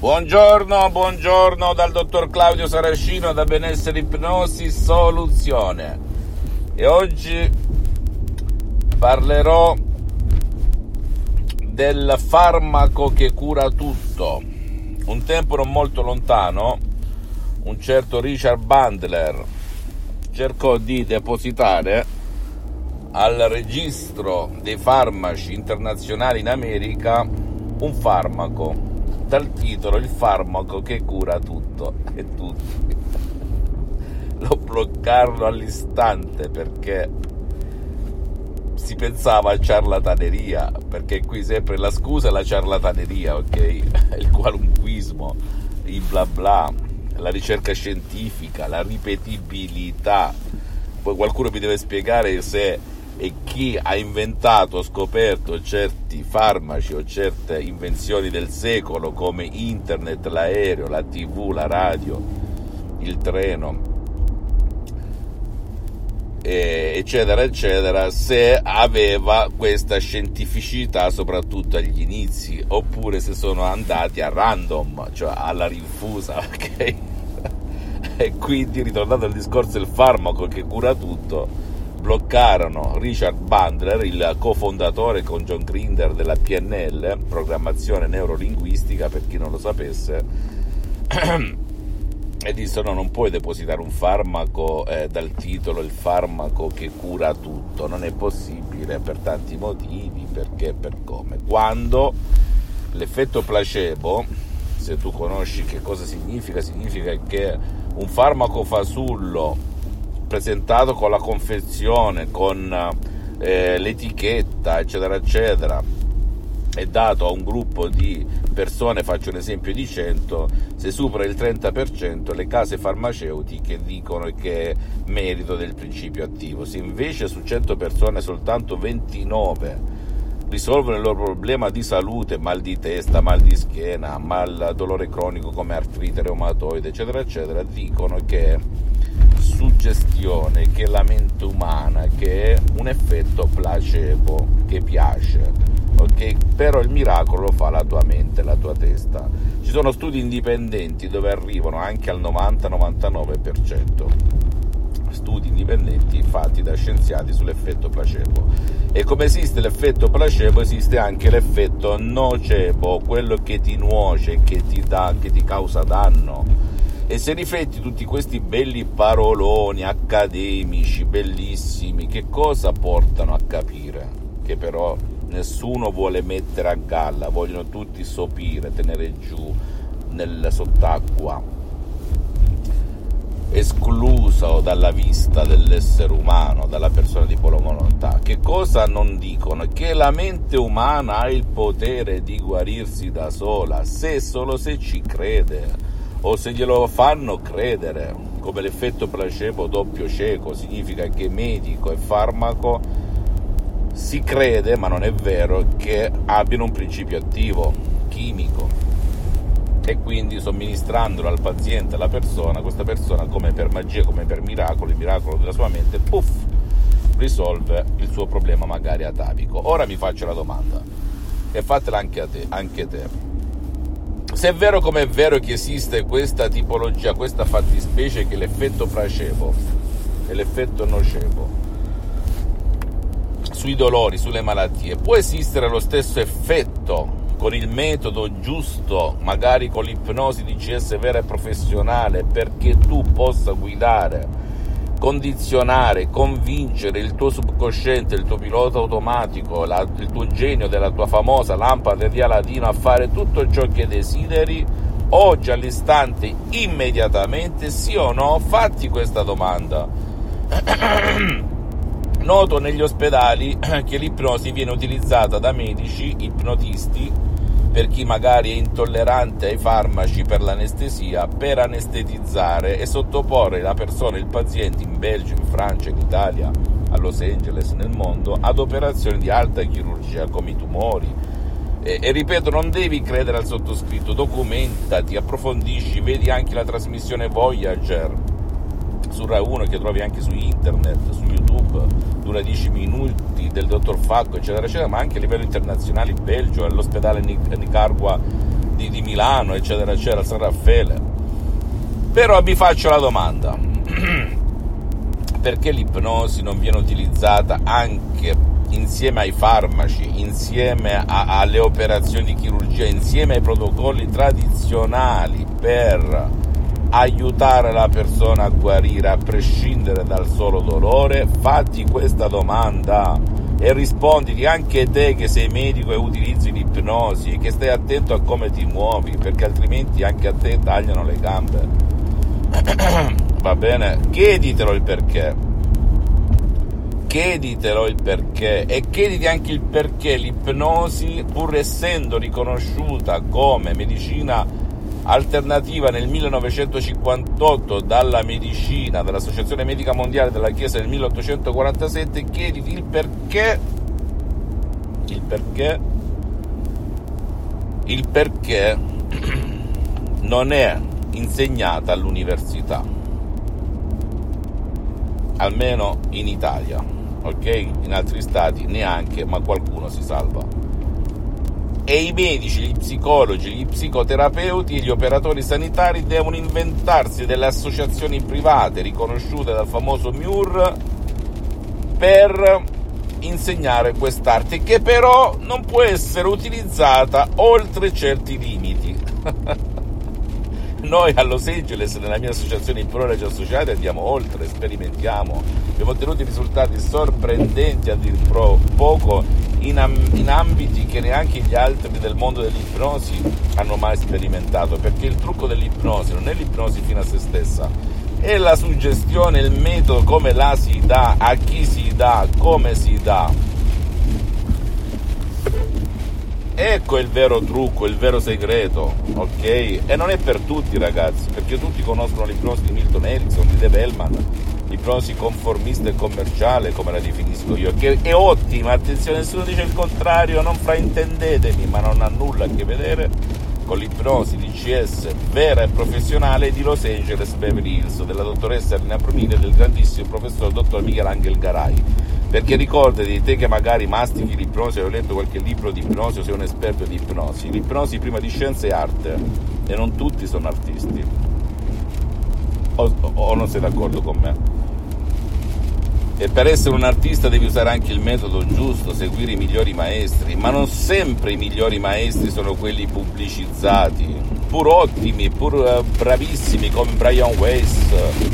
Buongiorno, buongiorno dal dottor Claudio Saracino da Benessere Ipnosi Soluzione. E oggi parlerò del farmaco che cura tutto. Un tempo non molto lontano, un certo Richard Bandler cercò di depositare al registro dei farmaci internazionali in America un farmaco dal titolo Il farmaco che cura tutto e tutti. Lo bloccarono all'istante perché si pensava a ciarlataneria, perché qui sempre la scusa è la ciarlataneria, ok? Il qualunquismo, il bla bla, la ricerca scientifica, la ripetibilità. Poi qualcuno mi deve spiegare se e chi ha inventato o scoperto certi farmaci o certe invenzioni del secolo come internet, l'aereo, la tv, la radio, il treno, eccetera, eccetera, se aveva questa scientificità soprattutto agli inizi, oppure se sono andati a random, cioè alla rinfusa, ok? e quindi, ritornando al discorso del farmaco che cura tutto, bloccarono Richard Bandler, il cofondatore con John Grinder della PNL, programmazione neurolinguistica per chi non lo sapesse, e dissero no, non puoi depositare un farmaco eh, dal titolo il farmaco che cura tutto, non è possibile per tanti motivi, perché per come. Quando l'effetto placebo, se tu conosci che cosa significa, significa che un farmaco fasullo presentato con la confezione, con eh, l'etichetta, eccetera, eccetera, è dato a un gruppo di persone, faccio un esempio di 100, se supera il 30% le case farmaceutiche dicono che è merito del principio attivo. Se invece su 100 persone soltanto 29 risolvono il loro problema di salute, mal di testa, mal di schiena, mal dolore cronico come artrite reumatoide, eccetera, eccetera, dicono che suggestione che la mente umana, che è un effetto placebo che piace, ok? Però il miracolo lo fa la tua mente, la tua testa. Ci sono studi indipendenti dove arrivano anche al 90-99%. Studi indipendenti fatti da scienziati sull'effetto placebo. E come esiste l'effetto placebo, esiste anche l'effetto nocebo, quello che ti nuoce, che ti, dà, che ti causa danno e se rifletti tutti questi belli paroloni accademici, bellissimi, che cosa portano a capire? Che però nessuno vuole mettere a galla, vogliono tutti sopire, tenere giù nel sott'acqua, escluso dalla vista dell'essere umano, dalla persona di polo volontà. Che cosa non dicono? Che la mente umana ha il potere di guarirsi da sola, se solo se ci crede o se glielo fanno credere, come l'effetto placebo doppio cieco, significa che medico e farmaco si crede, ma non è vero, che abbiano un principio attivo chimico e quindi somministrandolo al paziente, alla persona, questa persona come per magia, come per miracolo, il miracolo della sua mente, puff, risolve il suo problema magari atavico. Ora mi faccio la domanda e fatela anche a te, anche te se è vero come è vero che esiste questa tipologia, questa fattispecie che l'effetto placebo e l'effetto nocebo sui dolori, sulle malattie, può esistere lo stesso effetto con il metodo giusto, magari con l'ipnosi di CS vera e professionale, perché tu possa guidare condizionare, convincere il tuo subconsciente, il tuo pilota automatico, la, il tuo genio della tua famosa lampada di Aladino a fare tutto ciò che desideri, oggi all'istante, immediatamente, sì o no? Fatti questa domanda. Noto negli ospedali che l'ipnosi viene utilizzata da medici, ipnotisti, per chi magari è intollerante ai farmaci per l'anestesia, per anestetizzare e sottoporre la persona, il paziente in Belgio, in Francia, in Italia, a Los Angeles, nel mondo, ad operazioni di alta chirurgia come i tumori. E, e, ripeto, non devi credere al sottoscritto, documentati, approfondisci, vedi anche la trasmissione Voyager su Rai 1 che trovi anche su internet, su YouTube, dura 10 minuti del dottor Facco, eccetera, eccetera, ma anche a livello internazionale in Belgio, all'ospedale Nicaragua di, di Milano, eccetera, eccetera, San Raffaele. Però vi faccio la domanda, perché l'ipnosi non viene utilizzata anche insieme ai farmaci, insieme a, alle operazioni di chirurgia, insieme ai protocolli tradizionali per aiutare la persona a guarire a prescindere dal solo dolore? Fatti questa domanda e risponditi anche te che sei medico e utilizzi l'ipnosi, che stai attento a come ti muovi, perché altrimenti anche a te tagliano le gambe. Va bene? Chieditelo il perché. Chieditelo il perché e chiediti anche il perché l'ipnosi, pur essendo riconosciuta come medicina alternativa nel 1958 dalla medicina, dall'Associazione Medica Mondiale della Chiesa nel 1847, chiediti il perché, il perché, il perché non è insegnata all'università, almeno in Italia, ok? In altri stati neanche, ma qualcuno si salva e i medici, gli psicologi, gli psicoterapeuti e gli operatori sanitari devono inventarsi delle associazioni private riconosciute dal famoso MUR per insegnare quest'arte che però non può essere utilizzata oltre certi limiti. Noi a Los Angeles, nella mia associazione Improrage Associati, andiamo oltre, sperimentiamo. Abbiamo ottenuto risultati sorprendenti a dir poco in, in, ambiti che neanche gli altri del mondo dell'ipnosi hanno mai sperimentato, perché il trucco dell'ipnosi non è l'ipnosi fino a se stessa, è la suggestione, il metodo, come la si dà, a chi si dà, come si dà. Ecco il vero trucco, il vero segreto, ok? E non è per tutti ragazzi, perché tutti conoscono l'ipnosi di Milton Erickson, di Dave Hellman, l'ipnosi conformista e commerciale, come la definisco io, che è ottima, attenzione, nessuno dice il contrario, non fraintendetemi, ma non ha nulla a che vedere con l'ipnosi DCS vera e professionale di Los Angeles Beverly Hills, della dottoressa Rina Brunini e del grandissimo professor dottor Michelangelo Garai. Perché ricordati te che magari mastichi l'ipnosi, hai letto qualche libro di ipnosi o sei un esperto di ipnosi. L'ipnosi prima di scienza è arte e non tutti sono artisti. O, o non sei d'accordo con me? E per essere un artista devi usare anche il metodo giusto, seguire i migliori maestri, ma non sempre i migliori maestri sono quelli pubblicizzati, pur ottimi, pur uh, bravissimi come Brian Weiss,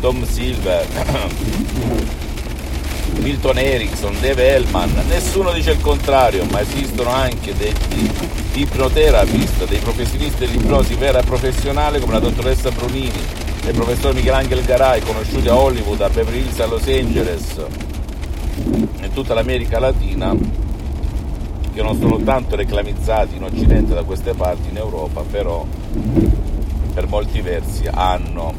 Tom Silver, Milton Erickson, Dave Hellman, nessuno dice il contrario, ma esistono anche degli ipnoterapist, dei professionisti dell'ipnosi vera e professionale come la dottoressa Brunini, del professor Michelangelo Garay, conosciuti a Hollywood, a Beverly Hills, a Los Angeles e tutta l'America Latina, che non sono tanto reclamizzati in Occidente da queste parti, in Europa, però per molti versi hanno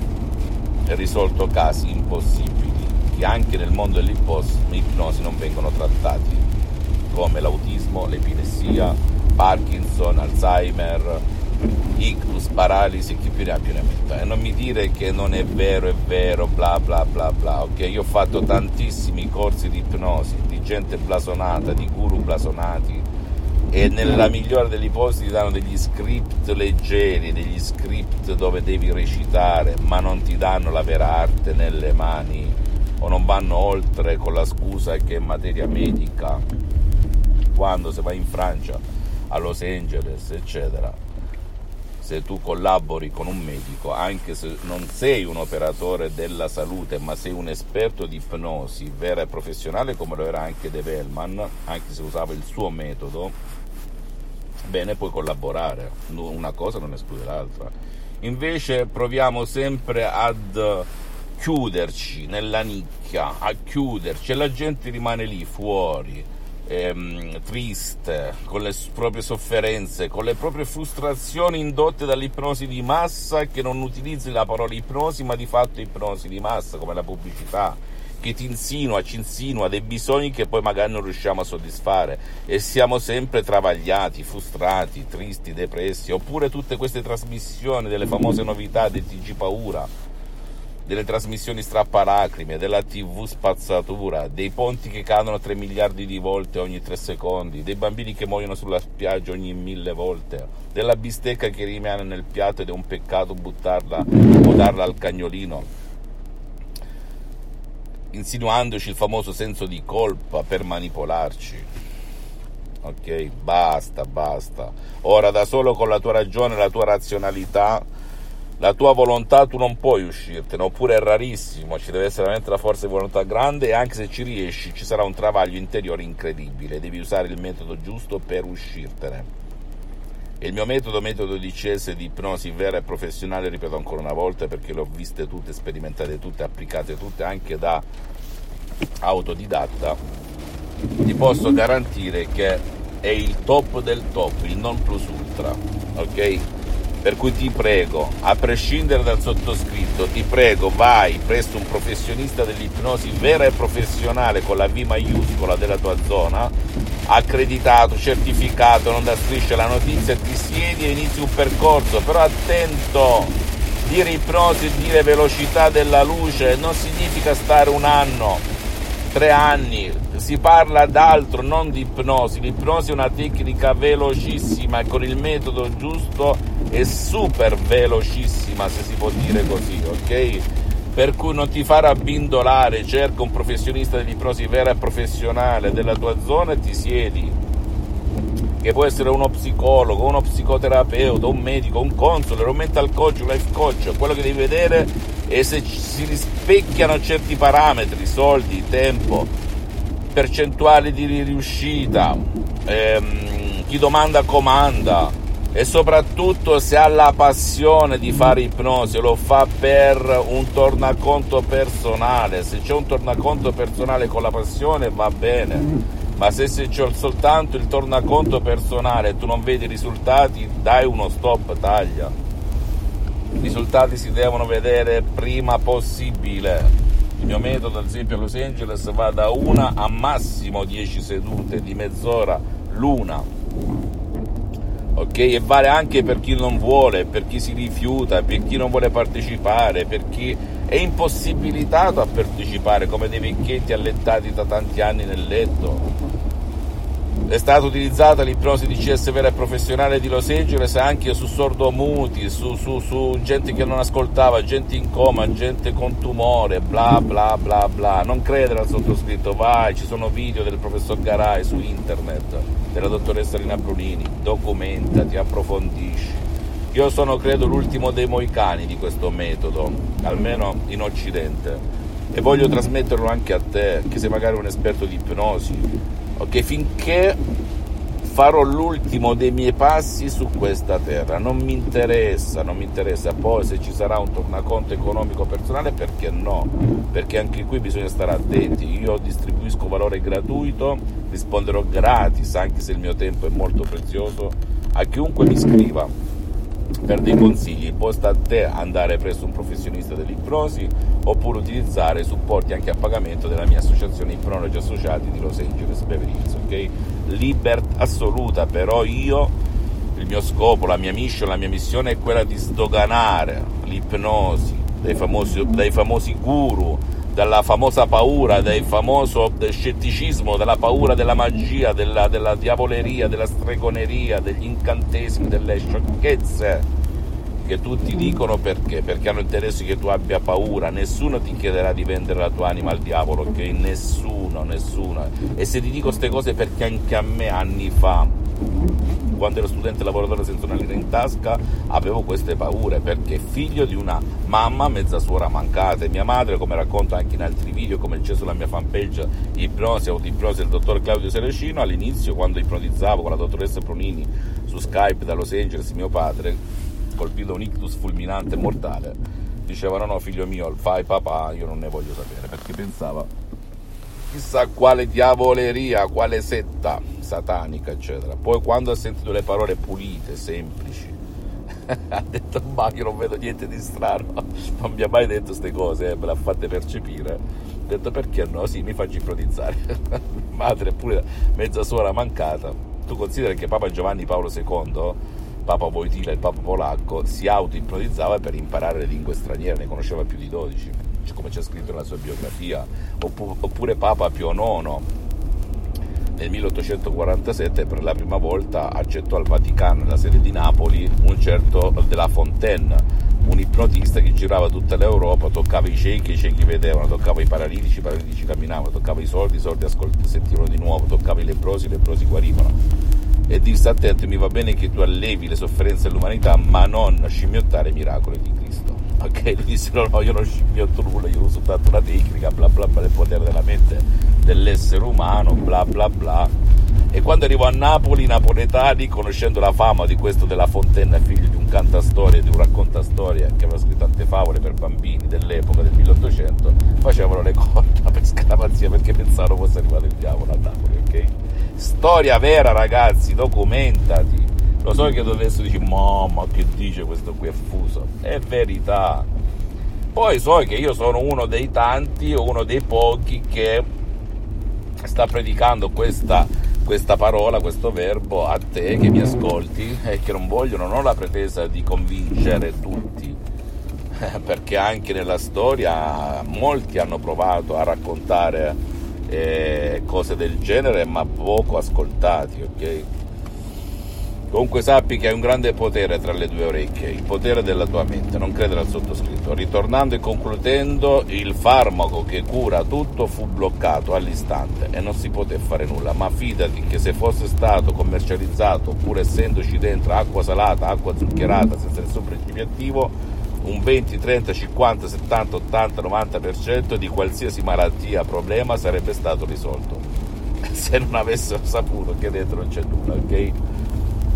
risolto casi impossibili che anche nel mondo dell'ipnosi non vengono trattati, come l'autismo, l'epilessia, Parkinson, Alzheimer, ictus, paralisi, chi più ne ha più ne metta. E non mi dire che non è vero, è vero, bla bla bla bla, ok? Io ho fatto tantissimi corsi di ipnosi, di gente blasonata, di guru blasonati, e nella migliore delle ipotesi ti danno degli script leggeri, degli script dove devi recitare, ma non ti danno la vera arte nelle mani, o non vanno oltre con la scusa che è materia medica, quando si va in Francia, a Los Angeles, eccetera se tu collabori con un medico, anche se non sei un operatore della salute, ma sei un esperto di ipnosi vera e professionale, come lo era anche De Vellman, anche se usava il suo metodo, bene, puoi collaborare. Una cosa non esclude l'altra. Invece proviamo sempre ad chiuderci nella nicchia, a chiuderci e la gente rimane lì fuori ehm, triste, con le proprie sofferenze, con le proprie frustrazioni indotte dall'ipnosi di massa, che non utilizzi la parola ipnosi, ma di fatto ipnosi di massa, come la pubblicità, che ti insinua, ci insinua dei bisogni che poi magari non riusciamo a soddisfare. E siamo sempre travagliati, frustrati, tristi, depressi, oppure tutte queste trasmissioni delle famose novità del TG Paura delle trasmissioni strappalacrime, della tv spazzatura, dei ponti che cadono 3 miliardi di volte ogni 3 secondi, dei bambini che muoiono sulla spiaggia ogni mille volte, della bistecca che rimane nel piatto ed è un peccato buttarla o darla al cagnolino, insinuandoci il famoso senso di colpa per manipolarci. Ok, basta, basta. Ora da solo con la tua ragione e la tua razionalità la tua volontà tu non puoi uscirtene, oppure è rarissimo, ci deve essere veramente la forza di volontà grande e anche se ci riesci ci sarà un travaglio interiore incredibile, devi usare il metodo giusto per uscirtene. E il mio metodo, metodo di CS di ipnosi vera e professionale, ripeto ancora una volta perché le ho viste tutte, sperimentate tutte, applicate tutte anche da autodidatta, ti posso garantire che è il top del top, il non plus ultra, ok? Per cui ti prego, a prescindere dal sottoscritto, ti prego, vai presso un professionista dell'ipnosi vera e professionale con la V maiuscola della tua zona, accreditato, certificato, non da striscia la notizia, ti siedi e inizi un percorso, però attento, dire ipnosi e dire velocità della luce non significa stare un anno, tre anni, si parla d'altro, non di ipnosi. L'ipnosi è una tecnica velocissima e con il metodo giusto è super velocissima, se si può dire così, ok? Per cui non ti fare abbindolare, cerca un professionista dell'ipnosi vera e professionale della tua zona e ti siedi. Che può essere uno psicologo, uno psicoterapeuta, un medico, un console, un mental coach, un life coach. Quello che devi vedere è se si rispecchiano certi parametri, soldi, tempo, percentuali di riuscita, ehm, chi domanda comanda e soprattutto se ha la passione di fare ipnosi lo fa per un tornaconto personale, se c'è un tornaconto personale con la passione va bene. Ma se c'è soltanto il tornaconto personale e tu non vedi i risultati, dai uno stop, taglia. I risultati si devono vedere prima possibile. Il mio metodo, ad esempio, a Los Angeles va da una a massimo 10 sedute di mezz'ora l'una. Ok? E vale anche per chi non vuole, per chi si rifiuta, per chi non vuole partecipare, per chi è impossibilitato a partecipare, come dei vecchietti allettati da tanti anni nel letto è stata utilizzata l'ipnosi di CS vera e professionale di Los Angeles anche su sordomuti, su, su, su, gente che non ascoltava, gente in coma, gente con tumore, bla bla bla bla. Non credere al sottoscritto, vai, ci sono video del professor Garay su internet, della dottoressa Lina Brunini, documentati, approfondisci. Io sono, credo, l'ultimo dei moicani di questo metodo, almeno in Occidente, e voglio trasmetterlo anche a te, che sei magari un esperto di ipnosi, ok? Finché farò l'ultimo dei miei passi su questa terra, non mi interessa, non mi interessa poi se ci sarà un tornaconto economico personale, perché no? Perché anche qui bisogna stare attenti, io distribuisco valore gratuito, risponderò gratis, anche se il mio tempo è molto prezioso, a chiunque mi scriva per dei consigli, poi sta a te andare presso un professionista dell'ipnosi oppure utilizzare supporti anche a pagamento della mia associazione Ipnologi Associati di Los Angeles Beverly Hills, ok? Libertà assoluta, però io il mio scopo, la mia mission, la mia missione è quella di sdoganare l'ipnosi dai famosi, dai famosi guru, dalla famosa paura, dal famoso scetticismo, dalla paura della magia, della, della diavoleria, della stregoneria, degli incantesimi, delle sciocchezze che tutti dicono perché? Perché hanno interesse che tu abbia paura, nessuno ti chiederà di vendere la tua anima al diavolo, ok? Nessuno, nessuno. E se ti dico queste cose perché anche a me anni fa quando ero studente lavoratore senza una lira in tasca avevo queste paure perché figlio di una mamma mezza suora mancata e mia madre come racconto anche in altri video come c'è sulla mia fanpage ipnosi autoipnosi del dottor Claudio Serecino all'inizio quando ipnotizzavo con la dottoressa Pronini su Skype da Los Angeles mio padre colpito da un ictus fulminante mortale diceva no figlio mio fai papà io non ne voglio sapere perché pensava chissà quale diavoleria, quale setta satanica, eccetera. Poi quando ha sentito le parole pulite, semplici, ha detto ma io non vedo niente di strano, non mi ha mai detto queste cose, eh, me l'ha fatte percepire. Ha detto perché no? Sì, mi faccio ipnotizzare. Madre pure mezza suora mancata. Tu consideri che Papa Giovanni Paolo II, Papa Wojtyla, il Papa polacco, si auto-ipnotizzava per imparare le lingue straniere, ne conosceva più di 12, come c'è scritto nella sua biografia. Oppure Papa Pio IX, nel 1847 per la prima volta accettò al Vaticano, nella sede di Napoli, un certo De La Fontaine, un ipnotista che girava tutta l'Europa, toccava i ciechi, i ciechi vedevano, toccava i paralitici, i paralitici camminavano, toccava i sordi, i sordi ascolt- sentivano di nuovo, toccava i leprosi, i leprosi guarivano. E disse attento, mi va bene che tu allevi le sofferenze dell'umanità, ma non scimmiottare i miracoli di Cristo. Ok, lui disse no, io non scimmiotto nulla, io uso soltanto una tecnica, bla bla bla, del potere della mente dell'essere umano, bla bla bla. E quando arrivò a Napoli, i napoletani, conoscendo la fama di questo della Fontaine, figlio di un cantastorie, di un raccontastoria, che aveva scritto tante favole per bambini dell'epoca del 1800, facevano le corna per scaramanzia perché pensavano fosse arrivato il diavolo a Napoli, ok? Storia vera, ragazzi, documentati. Lo so che adesso dici, mamma, che dice questo qui è fuso? È verità. Poi so che io sono uno dei tanti, uno dei pochi che sta predicando questa, questa parola, questo verbo a te che mi ascolti e che non vogliono, non ho la pretesa di convincere tutti, perché anche nella storia molti hanno provato a raccontare eh, cose del genere, ma poco ascoltati, ok? Comunque sappi che hai un grande potere tra le due orecchie, il potere della tua mente, non credere al sottoscritto. Ritornando e concludendo, il farmaco che cura tutto fu bloccato all'istante e non si poté fare nulla, ma fidati che se fosse stato commercializzato, pur essendoci dentro acqua salata, acqua zuccherata, senza nessun principio attivo, un 20, 30, 50, 70, 80, 90% di qualsiasi malattia, problema sarebbe stato risolto. Se non avessero saputo che dentro non c'è nulla, ok?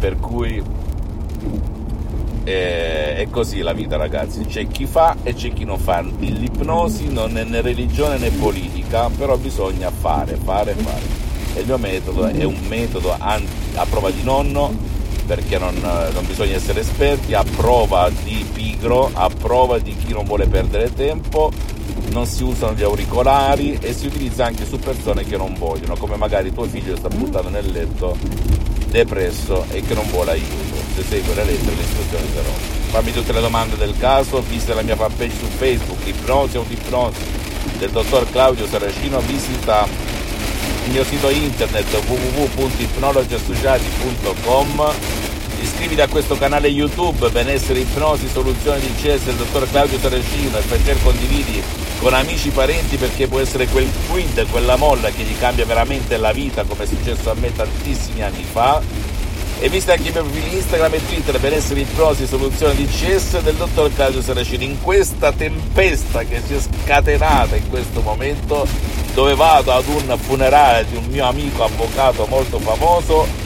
Per cui eh, è così la vita ragazzi. C'è chi fa e c'è chi non fa. L'ipnosi non è né religione né politica però bisogna fare fare fare. E il mio metodo è un metodo a prova di nonno perché non, non, bisogna essere esperti, a prova di pigro, a prova di chi non vuole perdere tempo, non si usano gli auricolari e si utilizza anche su persone che non vogliono, come magari tuo figlio sta buttato nel letto depresso e che non vuole aiuto. Se segue le lettere e le istruzioni però. Fammi tutte le domande del caso, visita la mia fanpage su Facebook, ipnosi o ipnosi del dottor Claudio Saracino, visita il mio sito internet www.ipnologiassociati.com iscriviti a questo canale YouTube Benessere Ipnosi Soluzioni di CS del dottor Claudio Saracino e perché condividi con amici, parenti perché può essere quel quid, quella molla che gli cambia veramente la vita come è successo a me tantissimi anni fa. E visto anche i miei profili Instagram e Twitter per essere ipnosi soluzione di CS del dottor Claudio Saracini in questa tempesta che si è scatenata in questo momento dove vado ad un funerale di un mio amico avvocato molto famoso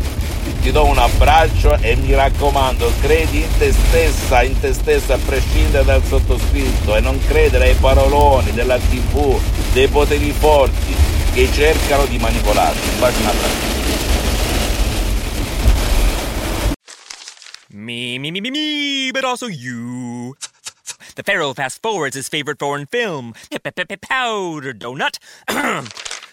ti do un abbraccio e mi raccomando, credi in te stessa, in te stessa a prescindere dal sottoscritto e non credere ai paroloni della tv, dei poteri forti che cercano di manipolarti. Un bacio in abbraccio. Me, me, me, me, me, but also you. The Pharaoh fast forwards his favorite foreign film, Powder Donut.